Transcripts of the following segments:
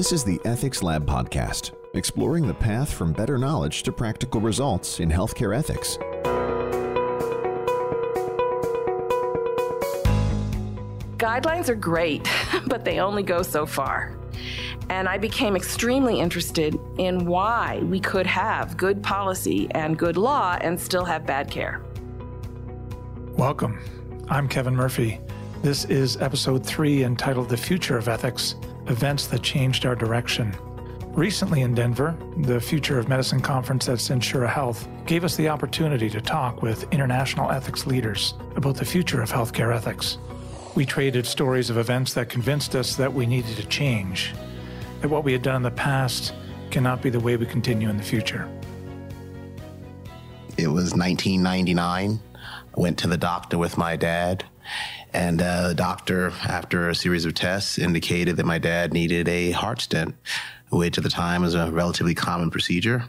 This is the Ethics Lab podcast, exploring the path from better knowledge to practical results in healthcare ethics. Guidelines are great, but they only go so far. And I became extremely interested in why we could have good policy and good law and still have bad care. Welcome. I'm Kevin Murphy. This is episode three entitled The Future of Ethics Events That Changed Our Direction. Recently in Denver, the Future of Medicine conference at Centura Health gave us the opportunity to talk with international ethics leaders about the future of healthcare ethics. We traded stories of events that convinced us that we needed to change, that what we had done in the past cannot be the way we continue in the future. It was 1999. I went to the doctor with my dad, and uh, the doctor, after a series of tests, indicated that my dad needed a heart stent, which at the time was a relatively common procedure.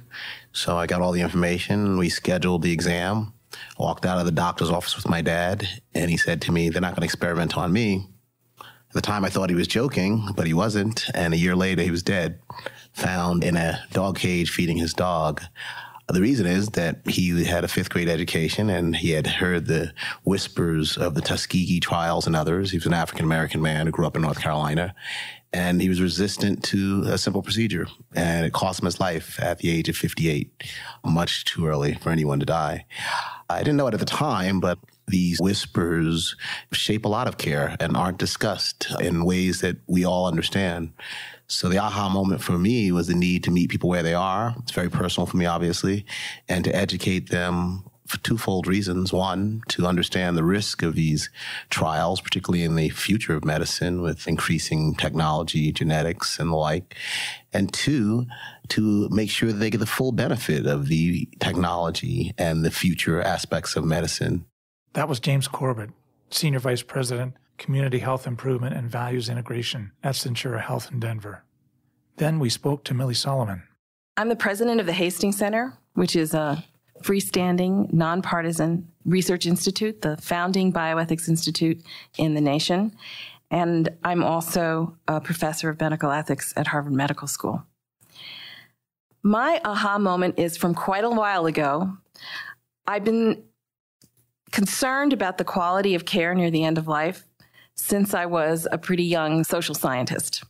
So I got all the information. We scheduled the exam walked out of the doctor's office with my dad, and he said to me, They're not going to experiment on me. At the time, I thought he was joking, but he wasn't. And a year later, he was dead, found in a dog cage feeding his dog. The reason is that he had a fifth grade education and he had heard the whispers of the Tuskegee trials and others. He was an African American man who grew up in North Carolina and he was resistant to a simple procedure and it cost him his life at the age of 58 much too early for anyone to die i didn't know it at the time but these whispers shape a lot of care and aren't discussed in ways that we all understand so the aha moment for me was the need to meet people where they are it's very personal for me obviously and to educate them for twofold reasons. One, to understand the risk of these trials, particularly in the future of medicine with increasing technology, genetics, and the like. And two, to make sure that they get the full benefit of the technology and the future aspects of medicine. That was James Corbett, Senior Vice President, Community Health Improvement and Values Integration at Centura Health in Denver. Then we spoke to Millie Solomon. I'm the president of the Hastings Center, which is a freestanding, nonpartisan research institute, the founding bioethics institute in the nation. And I'm also a professor of medical ethics at Harvard Medical School. My aha moment is from quite a while ago. I've been concerned about the quality of care near the end of life since I was a pretty young social scientist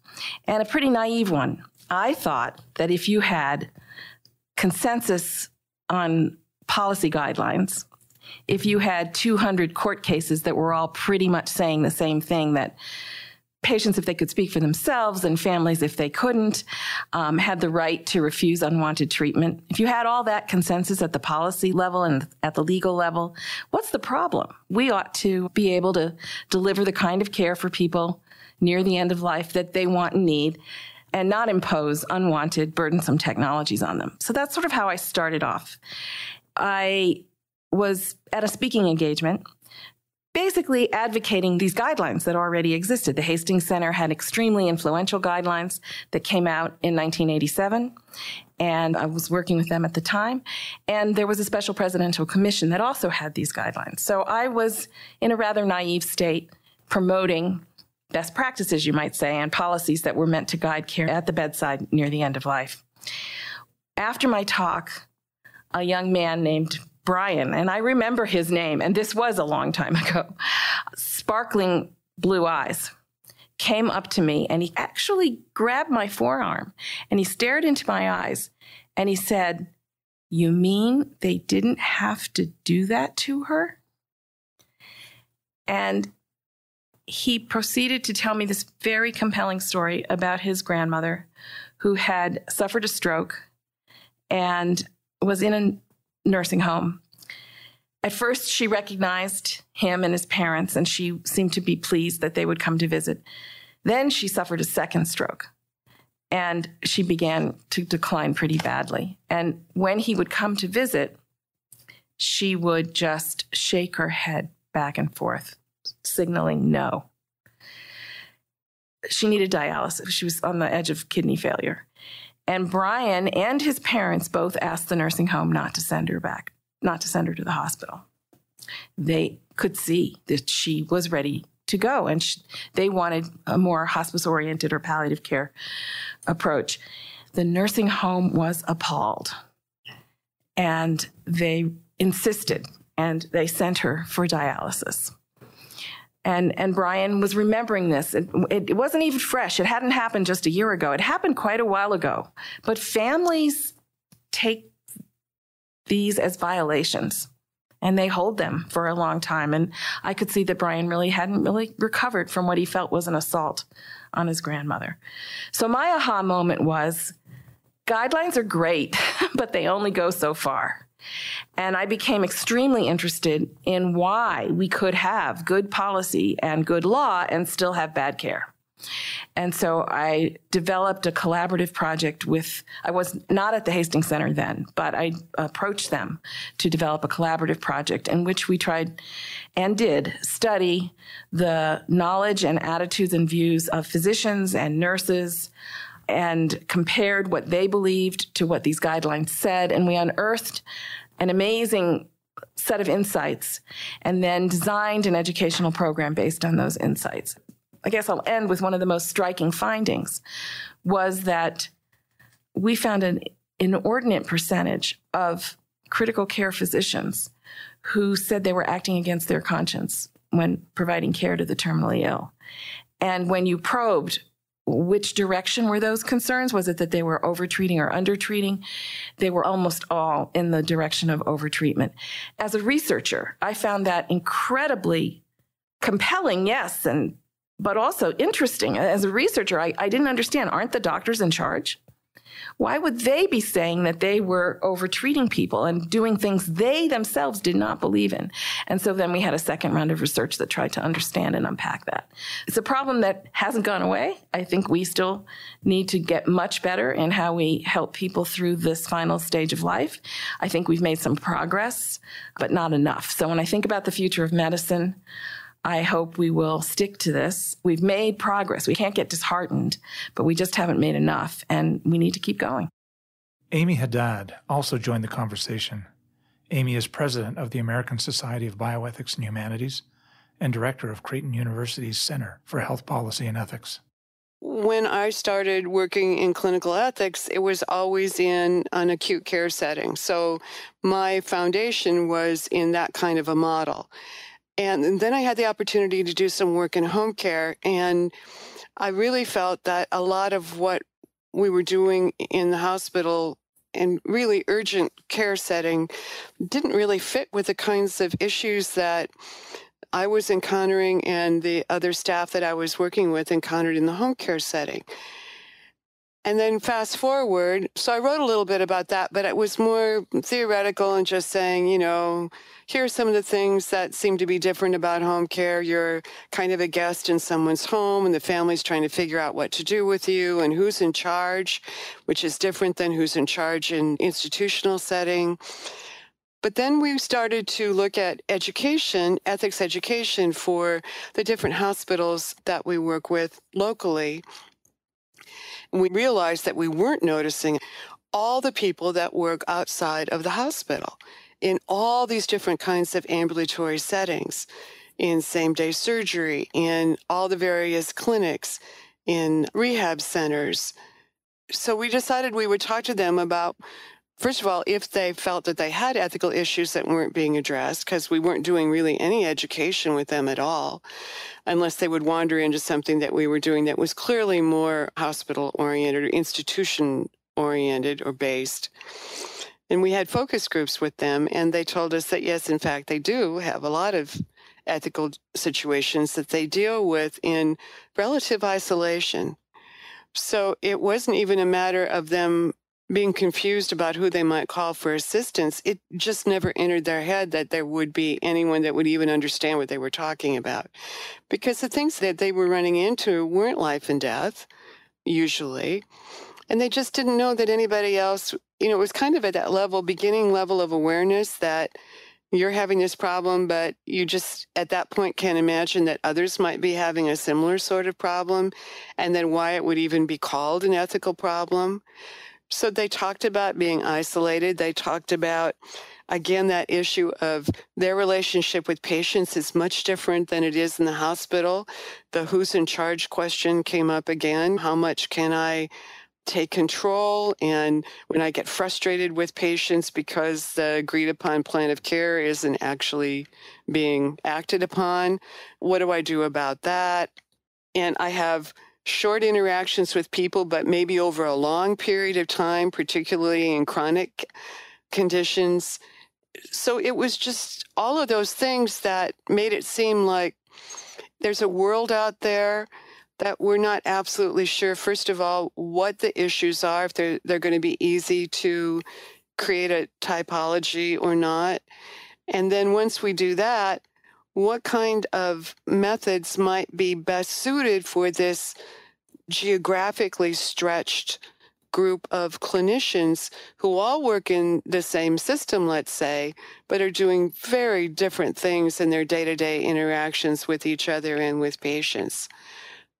and a pretty naive one. I thought that if you had consensus on policy guidelines, if you had 200 court cases that were all pretty much saying the same thing that patients, if they could speak for themselves, and families, if they couldn't, um, had the right to refuse unwanted treatment. If you had all that consensus at the policy level and at the legal level, what's the problem? We ought to be able to deliver the kind of care for people near the end of life that they want and need and not impose unwanted, burdensome technologies on them. So that's sort of how I started off. I was at a speaking engagement basically advocating these guidelines that already existed. The Hastings Center had extremely influential guidelines that came out in 1987, and I was working with them at the time. And there was a special presidential commission that also had these guidelines. So I was in a rather naive state promoting best practices, you might say, and policies that were meant to guide care at the bedside near the end of life. After my talk, a young man named Brian, and I remember his name, and this was a long time ago, sparkling blue eyes, came up to me and he actually grabbed my forearm and he stared into my eyes and he said, You mean they didn't have to do that to her? And he proceeded to tell me this very compelling story about his grandmother who had suffered a stroke and was in a nursing home. At first, she recognized him and his parents, and she seemed to be pleased that they would come to visit. Then she suffered a second stroke, and she began to decline pretty badly. And when he would come to visit, she would just shake her head back and forth, signaling no. She needed dialysis. She was on the edge of kidney failure. And Brian and his parents both asked the nursing home not to send her back, not to send her to the hospital. They could see that she was ready to go. And sh- they wanted a more hospice oriented or palliative care approach. The nursing home was appalled and they insisted and they sent her for dialysis. And, and Brian was remembering this. It, it, wasn't even fresh. It hadn't happened just a year ago. It happened quite a while ago. But families take these as violations and they hold them for a long time. And I could see that Brian really hadn't really recovered from what he felt was an assault on his grandmother. So my aha moment was guidelines are great, but they only go so far. And I became extremely interested in why we could have good policy and good law and still have bad care. And so I developed a collaborative project with, I was not at the Hastings Center then, but I approached them to develop a collaborative project in which we tried and did study the knowledge and attitudes and views of physicians and nurses and compared what they believed to what these guidelines said. And we unearthed an amazing set of insights and then designed an educational program based on those insights. I guess I'll end with one of the most striking findings was that we found an inordinate percentage of critical care physicians who said they were acting against their conscience when providing care to the terminally ill. And when you probed which direction were those concerns? Was it that they were overtreating or undertreating? They were almost all in the direction of overtreatment. As a researcher, I found that incredibly compelling, yes, and but also interesting. As a researcher, I, I didn't understand. Aren't the doctors in charge? Why would they be saying that they were over treating people and doing things they themselves did not believe in? And so then we had a second round of research that tried to understand and unpack that. It's a problem that hasn't gone away. I think we still need to get much better in how we help people through this final stage of life. I think we've made some progress, but not enough. So when I think about the future of medicine, I hope we will stick to this. We've made progress. We can't get disheartened, but we just haven't made enough, and we need to keep going. Amy Haddad also joined the conversation. Amy is president of the American Society of Bioethics and Humanities and director of Creighton University's Center for Health Policy and Ethics. When I started working in clinical ethics, it was always in an acute care setting. So my foundation was in that kind of a model. And then I had the opportunity to do some work in home care. And I really felt that a lot of what we were doing in the hospital and really urgent care setting didn't really fit with the kinds of issues that I was encountering and the other staff that I was working with encountered in the home care setting. And then fast forward, so I wrote a little bit about that, but it was more theoretical and just saying, you know, here are some of the things that seem to be different about home care. You're kind of a guest in someone's home and the family's trying to figure out what to do with you and who's in charge, which is different than who's in charge in institutional setting. But then we started to look at education, ethics education for the different hospitals that we work with locally we realized that we weren't noticing all the people that work outside of the hospital in all these different kinds of ambulatory settings, in same day surgery, in all the various clinics, in rehab centers. So we decided we would talk to them about First of all, if they felt that they had ethical issues that weren't being addressed, because we weren't doing really any education with them at all, unless they would wander into something that we were doing that was clearly more hospital oriented or institution oriented or based. And we had focus groups with them, and they told us that yes, in fact, they do have a lot of ethical situations that they deal with in relative isolation. So it wasn't even a matter of them being confused about who they might call for assistance, it just never entered their head that there would be anyone that would even understand what they were talking about. Because the things that they were running into weren't life and death, usually. And they just didn't know that anybody else, you know, it was kind of at that level, beginning level of awareness that you're having this problem, but you just at that point can't imagine that others might be having a similar sort of problem, and then why it would even be called an ethical problem. So they talked about being isolated. They talked about, again, that issue of their relationship with patients is much different than it is in the hospital. The who's in charge question came up again. How much can I take control? And when I get frustrated with patients because the agreed upon plan of care isn't actually being acted upon, what do I do about that? And I have short interactions with people, but maybe over a long period of time, particularly in chronic conditions. So it was just all of those things that made it seem like there's a world out there that we're not absolutely sure, first of all, what the issues are, if they're, they're going to be easy to create a typology or not. And then once we do that, what kind of methods might be best suited for this geographically stretched group of clinicians who all work in the same system, let's say, but are doing very different things in their day to day interactions with each other and with patients.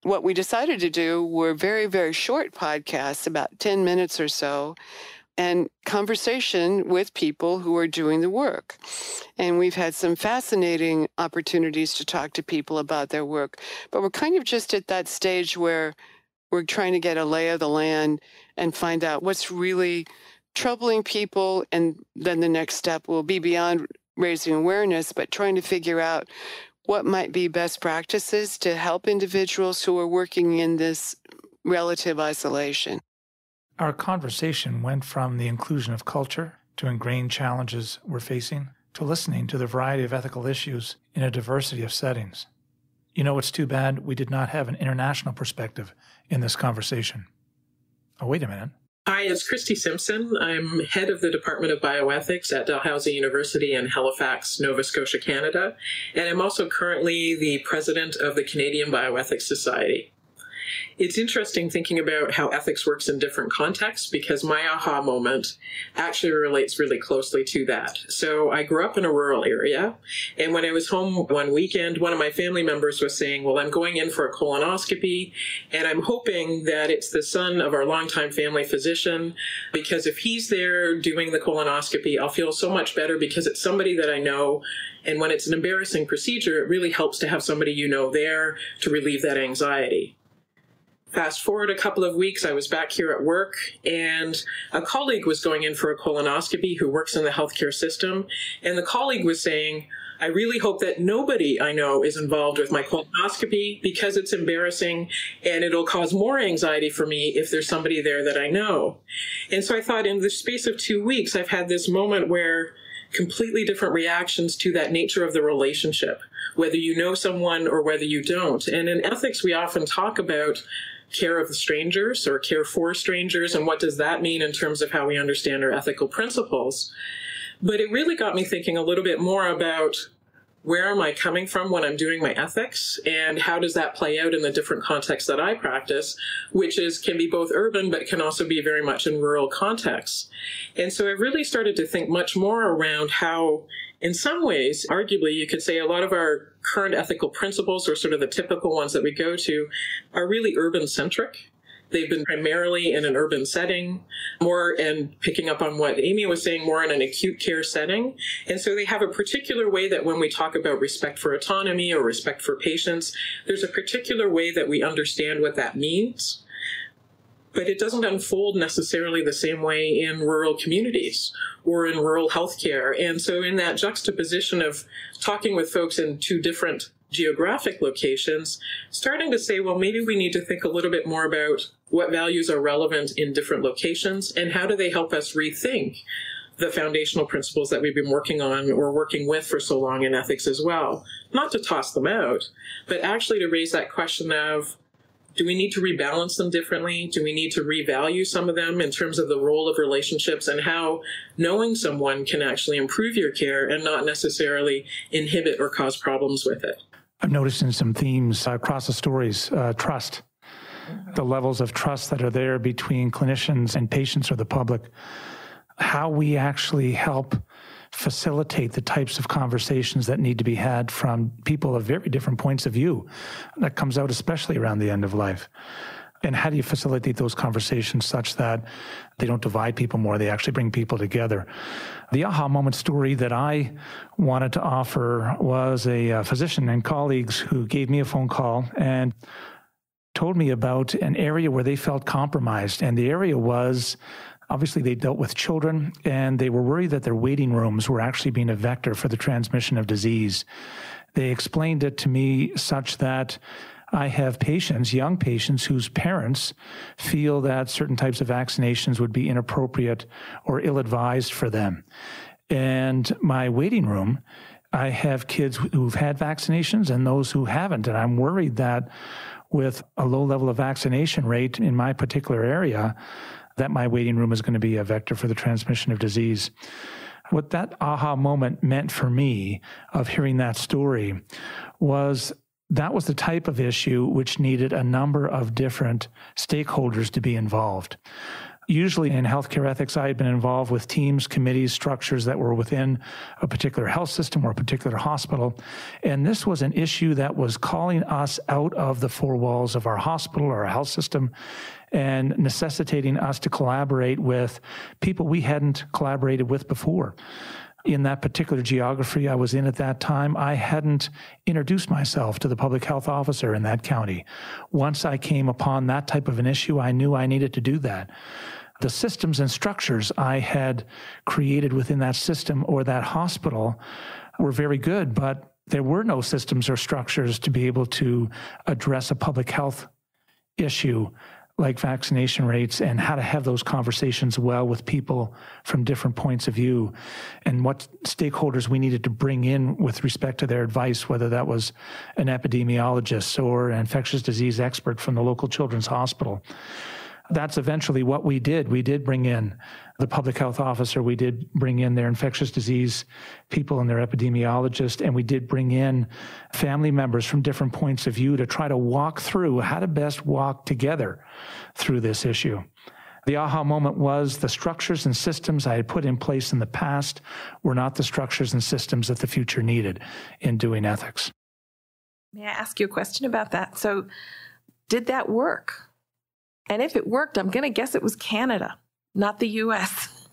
What we decided to do were very, very short podcasts, about 10 minutes or so, and conversation with people who are doing the work. And we've had some fascinating opportunities to talk to people about their work. But we're kind of just at that stage where we're trying to get a lay of the land and find out what's really troubling people. And then the next step will be beyond raising awareness, but trying to figure out what might be best practices to help individuals who are working in this relative isolation. Our conversation went from the inclusion of culture to ingrained challenges we're facing to listening to the variety of ethical issues in a diversity of settings. You know, it's too bad we did not have an international perspective in this conversation. Oh, wait a minute. Hi, it's Christy Simpson. I'm head of the Department of Bioethics at Dalhousie University in Halifax, Nova Scotia, Canada, and I'm also currently the president of the Canadian Bioethics Society it's interesting thinking about how ethics works in different contexts because my aha moment actually relates really closely to that. So I grew up in a rural area, and when I was home one weekend, one of my family members was saying, Well, I'm going in for a colonoscopy, and I'm hoping that it's the son of our longtime family physician because if he's there doing the colonoscopy, I'll feel so much better because it's somebody that I know. And when it's an embarrassing procedure, it really helps to have somebody you know there to relieve that anxiety. Fast forward a couple of weeks, I was back here at work, and a colleague was going in for a colonoscopy who works in the healthcare system. And the colleague was saying, I really hope that nobody I know is involved with my colonoscopy because it's embarrassing and it'll cause more anxiety for me if there's somebody there that I know. And so I thought in the space of two weeks, I've had this moment where completely different reactions to that nature of the relationship, whether you know someone or whether you don't. And in ethics, we often talk about care of the strangers or care for strangers, and what does that mean in terms of how we understand our ethical principles. But it really got me thinking a little bit more about where am I coming from when I'm doing my ethics and how does that play out in the different contexts that I practice, which is can be both urban but can also be very much in rural contexts. And so I really started to think much more around how in some ways, arguably, you could say a lot of our current ethical principles, or sort of the typical ones that we go to, are really urban centric. They've been primarily in an urban setting, more and picking up on what Amy was saying, more in an acute care setting. And so they have a particular way that when we talk about respect for autonomy or respect for patients, there's a particular way that we understand what that means but it doesn't unfold necessarily the same way in rural communities or in rural healthcare. And so, in that juxtaposition of talking with folks in two different geographic locations, starting to say, well, maybe we need to think a little bit more about what values are relevant in different locations and how do they help us rethink the foundational principles that we've been working on or working with for so long in ethics as well. Not to toss them out, but actually to raise that question of do we need to rebalance them differently? Do we need to revalue some of them in terms of the role of relationships and how knowing someone can actually improve your care and not necessarily inhibit or cause problems with it? I'm noticing some themes across the stories uh, trust, the levels of trust that are there between clinicians and patients or the public, how we actually help facilitate the types of conversations that need to be had from people of very different points of view. That comes out especially around the end of life. And how do you facilitate those conversations such that they don't divide people more, they actually bring people together? The aha moment story that I wanted to offer was a, a physician and colleagues who gave me a phone call and told me about an area where they felt compromised. And the area was obviously they dealt with children and they were worried that their waiting rooms were actually being a vector for the transmission of disease. They explained it to me such that I have patients, young patients, whose parents feel that certain types of vaccinations would be inappropriate or ill advised for them. And my waiting room, I have kids who've had vaccinations and those who haven't. And I'm worried that with a low level of vaccination rate in my particular area, that my waiting room is going to be a vector for the transmission of disease. What that aha moment meant for me of hearing that story was that was the type of issue which needed a number of different stakeholders to be involved. Usually in healthcare ethics, I had been involved with teams, committees, structures that were within a particular health system or a particular hospital. And this was an issue that was calling us out of the four walls of our hospital or our health system and necessitating us to collaborate with people we hadn't collaborated with before in that particular geography I was in at that time, I hadn't introduced myself to the public health officer in that county. Once I came upon that type of an issue, I knew I needed to do that. The systems and structures I had created within that system or that hospital were very good, but there were no systems or structures to be able to address a public health issue like vaccination rates and how to have those conversations well with people from different points of view and what stakeholders we needed to bring in with respect to their advice, whether that was an epidemiologist or an infectious disease expert from the local children's hospital that's eventually what we did. We did bring in the public health officer, we did bring in their infectious disease people and their epidemiologist, and we did bring in family members from different points of view to try to walk through how to best walk together through this issue. The aha moment was the structures and systems I had put in place in the past were not the structures and systems that the future needed in doing ethics. May I ask you a question about that? So, did that work? And if it worked, I'm going to guess it was Canada, not the US.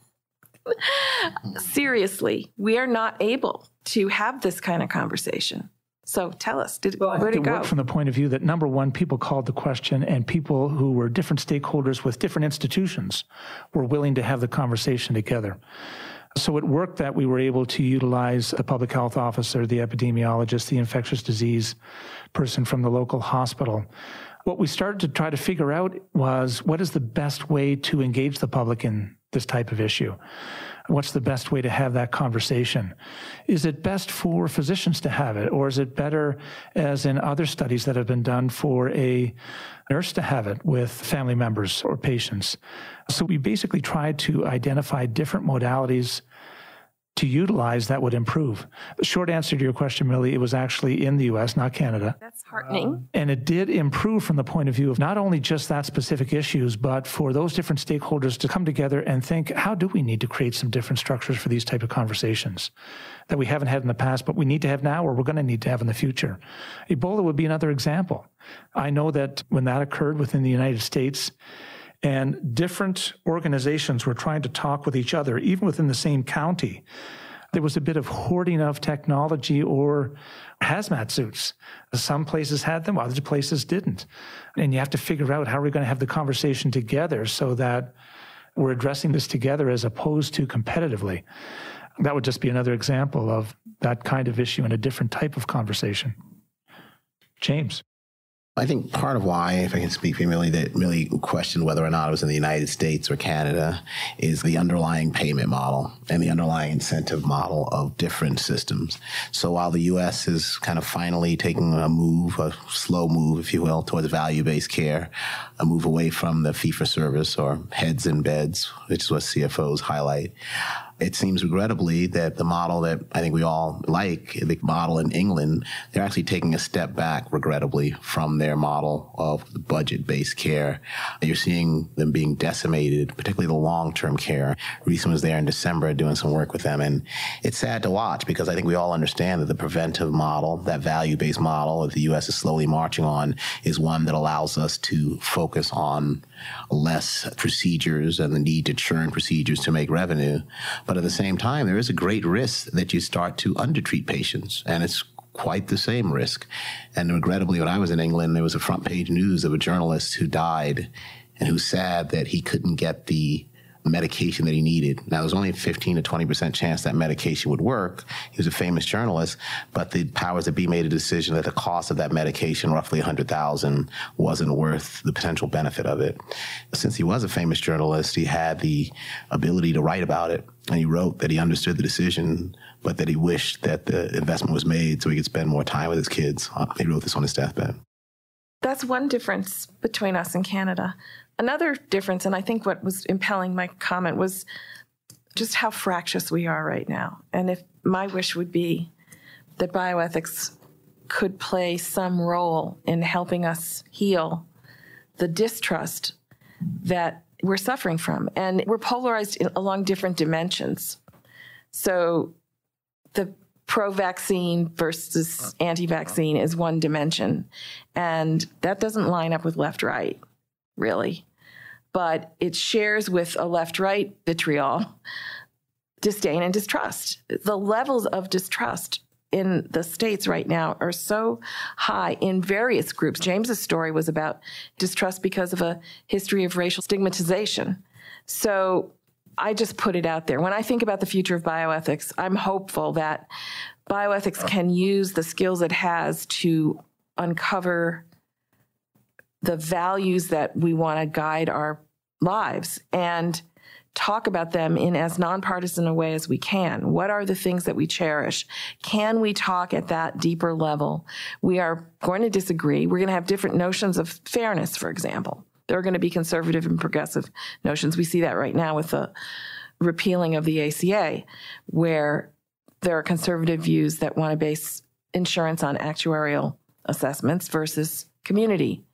Seriously, we are not able to have this kind of conversation. So tell us, did, well, where did it go? from the point of view that number one, people called the question, and people who were different stakeholders with different institutions were willing to have the conversation together. So it worked that we were able to utilize the public health officer, the epidemiologist, the infectious disease person from the local hospital what we started to try to figure out was what is the best way to engage the public in this type of issue? What's the best way to have that conversation? Is it best for physicians to have it, or is it better, as in other studies that have been done, for a nurse to have it with family members or patients? So we basically tried to identify different modalities to utilize that would improve? The short answer to your question, Millie, it was actually in the US, not Canada. That's heartening. Um, and it did improve from the point of view of not only just that specific issues, but for those different stakeholders to come together and think, how do we need to create some different structures for these type of conversations that we haven't had in the past, but we need to have now or we're going to need to have in the future? Ebola would be another example. I know that when that occurred within the United States, and different organizations were trying to talk with each other, even within the same county. There was a bit of hoarding of technology or hazmat suits. Some places had them, other places didn't. And you have to figure out how are we going to have the conversation together so that we're addressing this together as opposed to competitively. That would just be another example of that kind of issue in a different type of conversation. James. I think part of why, if I can speak for Millie, that really questioned whether or not it was in the United States or Canada is the underlying payment model and the underlying incentive model of different systems. So while the U.S. is kind of finally taking a move, a slow move, if you will, towards value based care, a move away from the fee for service or heads in beds, which is what CFOs highlight it seems regrettably that the model that I think we all like, the model in England, they're actually taking a step back, regrettably, from their model of budget based care. You're seeing them being decimated, particularly the long term care. Reason was there in December doing some work with them. And it's sad to watch because I think we all understand that the preventive model, that value based model that the U.S. is slowly marching on, is one that allows us to focus on less procedures and the need to churn procedures to make revenue. But at the same time, there is a great risk that you start to undertreat patients, and it's quite the same risk. And regrettably, when I was in England, there was a front page news of a journalist who died and who's sad that he couldn't get the medication that he needed. Now, there was only a 15 to 20% chance that medication would work. He was a famous journalist, but the powers that be made a decision that the cost of that medication, roughly 100,000, wasn't worth the potential benefit of it. Since he was a famous journalist, he had the ability to write about it. And he wrote that he understood the decision, but that he wished that the investment was made so he could spend more time with his kids. Uh, he wrote this on his deathbed. That's one difference between us and Canada. Another difference, and I think what was impelling my comment, was just how fractious we are right now. And if my wish would be that bioethics could play some role in helping us heal the distrust that we're suffering from. And we're polarized in, along different dimensions. So the pro vaccine versus anti vaccine is one dimension. And that doesn't line up with left right, really but it shares with a left right vitriol disdain and distrust. The levels of distrust in the states right now are so high in various groups. James's story was about distrust because of a history of racial stigmatization. So I just put it out there. When I think about the future of bioethics, I'm hopeful that bioethics can use the skills it has to uncover the values that we want to guide our lives and talk about them in as nonpartisan a way as we can. What are the things that we cherish? Can we talk at that deeper level? We are going to disagree. We're going to have different notions of fairness, for example. There are going to be conservative and progressive notions. We see that right now with the repealing of the ACA, where there are conservative views that want to base insurance on actuarial assessments versus community.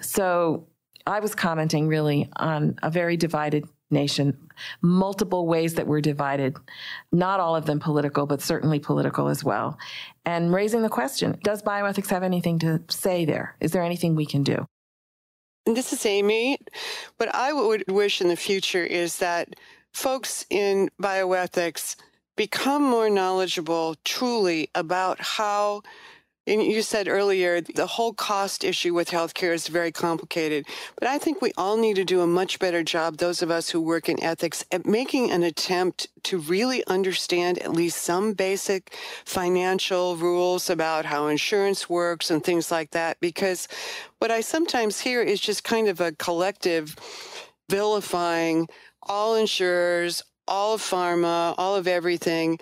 So I was commenting really on a very divided nation, multiple ways that we're divided, not all of them political, but certainly political as well. And raising the question Does bioethics have anything to say there? Is there anything we can do? And this is Amy. What I would wish in the future is that folks in bioethics become more knowledgeable truly about how and you said earlier, the whole cost issue with healthcare is very complicated. But I think we all need to do a much better job, those of us who work in ethics, at making an attempt to really understand at least some basic financial rules about how insurance works and things like that. Because what I sometimes hear is just kind of a collective vilifying all insurers, all of pharma, all of everything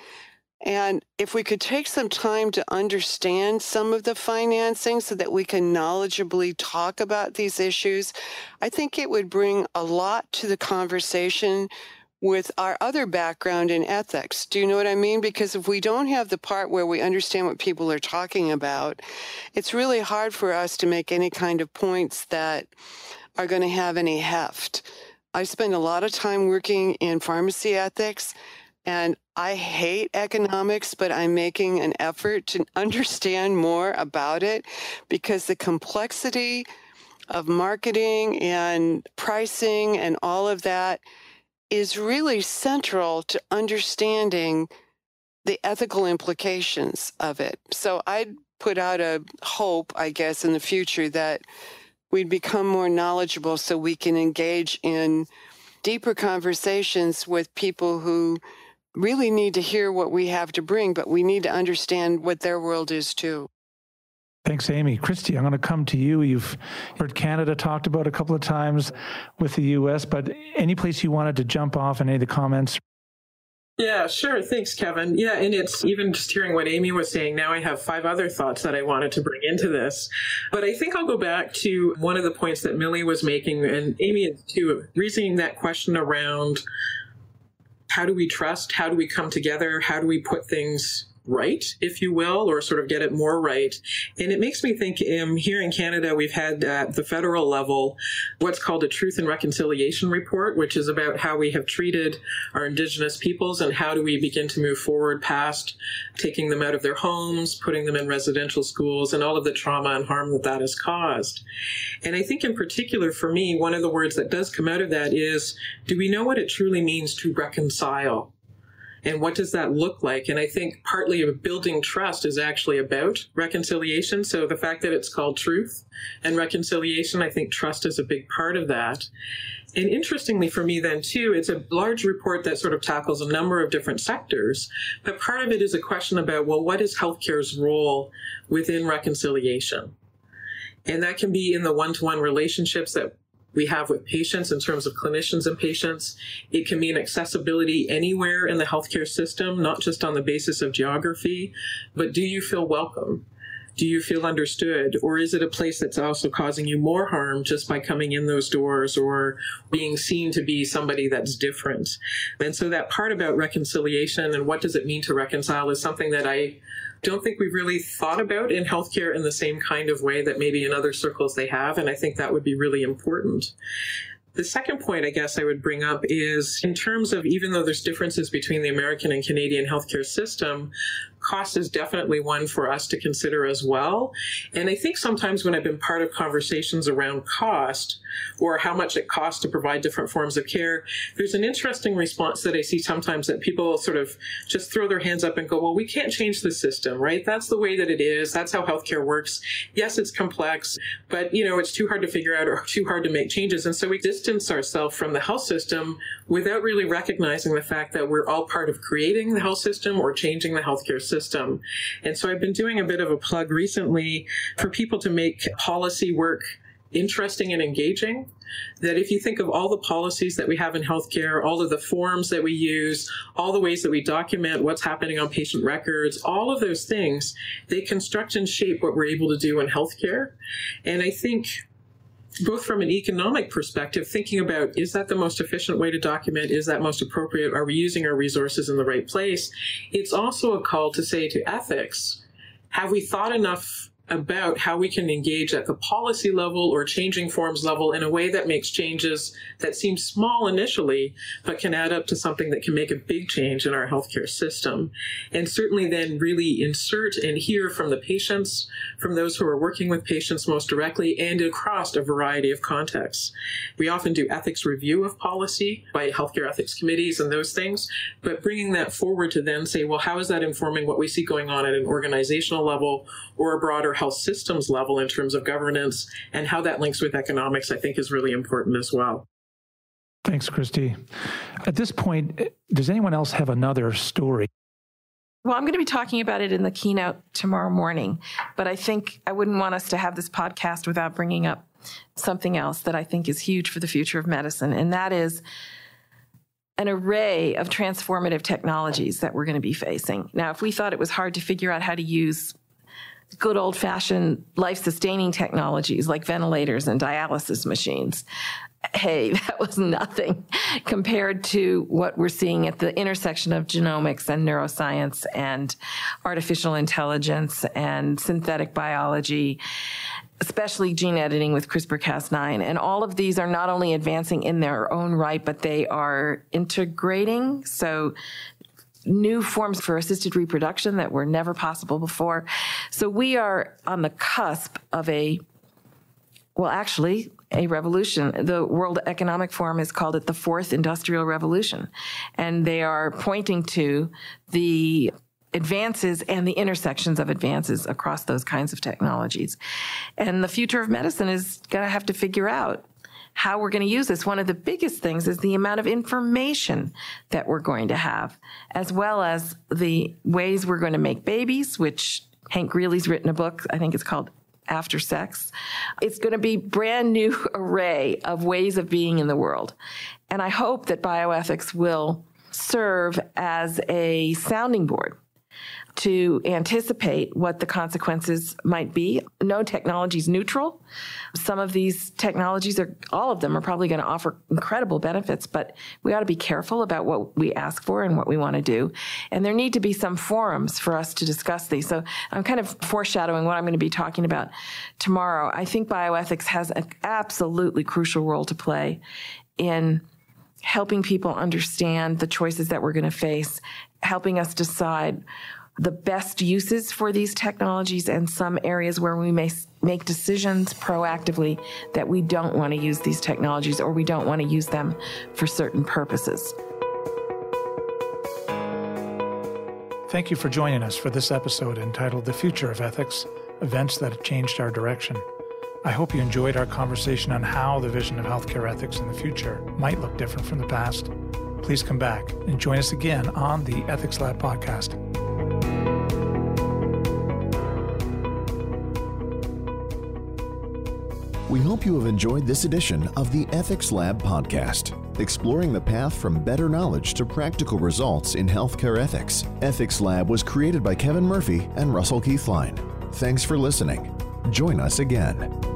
and if we could take some time to understand some of the financing so that we can knowledgeably talk about these issues, I think it would bring a lot to the conversation with our other background in ethics. Do you know what I mean? Because if we don't have the part where we understand what people are talking about, it's really hard for us to make any kind of points that are going to have any heft. I spend a lot of time working in pharmacy ethics. And I hate economics, but I'm making an effort to understand more about it because the complexity of marketing and pricing and all of that is really central to understanding the ethical implications of it. So I'd put out a hope, I guess, in the future that we'd become more knowledgeable so we can engage in deeper conversations with people who really need to hear what we have to bring, but we need to understand what their world is too. Thanks, Amy. Christy, I'm going to come to you. You've heard Canada talked about a couple of times with the U.S., but any place you wanted to jump off in any of the comments? Yeah, sure. Thanks, Kevin. Yeah, and it's even just hearing what Amy was saying. Now I have five other thoughts that I wanted to bring into this. But I think I'll go back to one of the points that Millie was making, and Amy is too, raising that question around how do we trust? How do we come together? How do we put things right, if you will, or sort of get it more right. And it makes me think um, here in Canada, we've had at the federal level what's called a Truth and Reconciliation Report, which is about how we have treated our Indigenous peoples and how do we begin to move forward past taking them out of their homes, putting them in residential schools, and all of the trauma and harm that that has caused. And I think in particular for me, one of the words that does come out of that is do we know what it truly means to reconcile? And what does that look like? And I think partly of building trust is actually about reconciliation. So the fact that it's called truth and reconciliation, I think trust is a big part of that. And interestingly for me then too, it's a large report that sort of tackles a number of different sectors, but part of it is a question about, well, what is healthcare's role within reconciliation? And that can be in the one-to-one relationships that we have with patients in terms of clinicians and patients. It can mean accessibility anywhere in the healthcare system, not just on the basis of geography, but do you feel welcome? Do you feel understood? Or is it a place that's also causing you more harm just by coming in those doors or being seen to be somebody that's different? And so that part about reconciliation and what does it mean to reconcile is something that I don't think we've really thought about in healthcare in the same kind of way that maybe in other circles they have. And I think that would be really important. The second point I guess I would bring up is in terms of even though there's differences between the American and Canadian healthcare system, cost is definitely one for us to consider as well. And I think sometimes when I've been part of conversations around cost or how much it costs to provide different forms of care, there's an interesting response that I see sometimes that people sort of just throw their hands up and go, well, we can't change the system, right? That's the way that it is. That's how healthcare works. Yes, it's complex, but you know, it's too hard to figure out or too hard to make changes. And so we distance ourselves from the health system without really recognizing the fact that we're all part of creating the health system or changing the healthcare system system. And so I've been doing a bit of a plug recently for people to make policy work interesting and engaging. That if you think of all the policies that we have in healthcare, all of the forms that we use, all the ways that we document what's happening on patient records, all of those things, they construct and shape what we're able to do in healthcare. And I think both from an economic perspective, thinking about is that the most efficient way to document? Is that most appropriate? Are we using our resources in the right place? It's also a call to say to ethics, have we thought enough about how we can engage at the policy level or changing forms level in a way that makes changes that seem small initially, but can add up to something that can make a big change in our healthcare system. And certainly then really insert and hear from the patients, from those who are working with patients most directly, and across a variety of contexts. We often do ethics review of policy by healthcare ethics committees and those things, but bringing that forward to then say, well, how is that informing what we see going on at an organizational level or a broader health systems level in terms of governance and how that links with economics, I think is really important as well. Thanks, Christy. At this point, does anyone else have another story? Well, I'm going to be talking about it in the keynote tomorrow morning, but I think I wouldn't want us to have this podcast without bringing up something else that I think is huge for the future of medicine, and that is an array of transformative technologies that we're going to be facing. Now, if we thought it was hard to figure out how to use good old fashioned life sustaining technologies like ventilators and dialysis machines. Hey, that was nothing compared to what we're seeing at the intersection of genomics and neuroscience and artificial intelligence and synthetic biology, especially gene editing with CRISPR Cas9. And all of these are not only advancing in their own right, but they are integrating. So new forms for assisted reproduction that were never possible before. So we are on the cusp of a, well, actually, a revolution. The World Economic Forum has called it the fourth industrial revolution. And they are pointing to the advances and the intersections of advances across those kinds of technologies. And the future of medicine is going to have to figure out how we're going to use this. One of the biggest things is the amount of information that we're going to have, as well as the ways we're going to make babies, which Hank Greely's written a book, I think it's called After Sex. It's going to be brand new array of ways of being in the world. And I hope that bioethics will serve as a sounding board to anticipate what the consequences might be. No technology is neutral. Some of these technologies are, all of them are probably going to offer incredible benefits, but we ought to be careful about what we ask for and what we want to do. And there need to be some forums for us to discuss these. So I'm kind of foreshadowing what I'm going to be talking about tomorrow. I think bioethics has an absolutely crucial role to play in helping people understand the choices that we're going to face, helping us decide the best uses for these technologies and some areas where we may make decisions proactively that we don't want to use these technologies or we don't want to use them for certain purposes. Thank you for joining us for this episode entitled The Future of Ethics Events That Have Changed Our Direction. I hope you enjoyed our conversation on how the vision of healthcare ethics in the future might look different from the past. Please come back and join us again on the Ethics Lab podcast. We hope you have enjoyed this edition of the Ethics Lab podcast, exploring the path from better knowledge to practical results in healthcare ethics. Ethics Lab was created by Kevin Murphy and Russell Keithline. Thanks for listening. Join us again.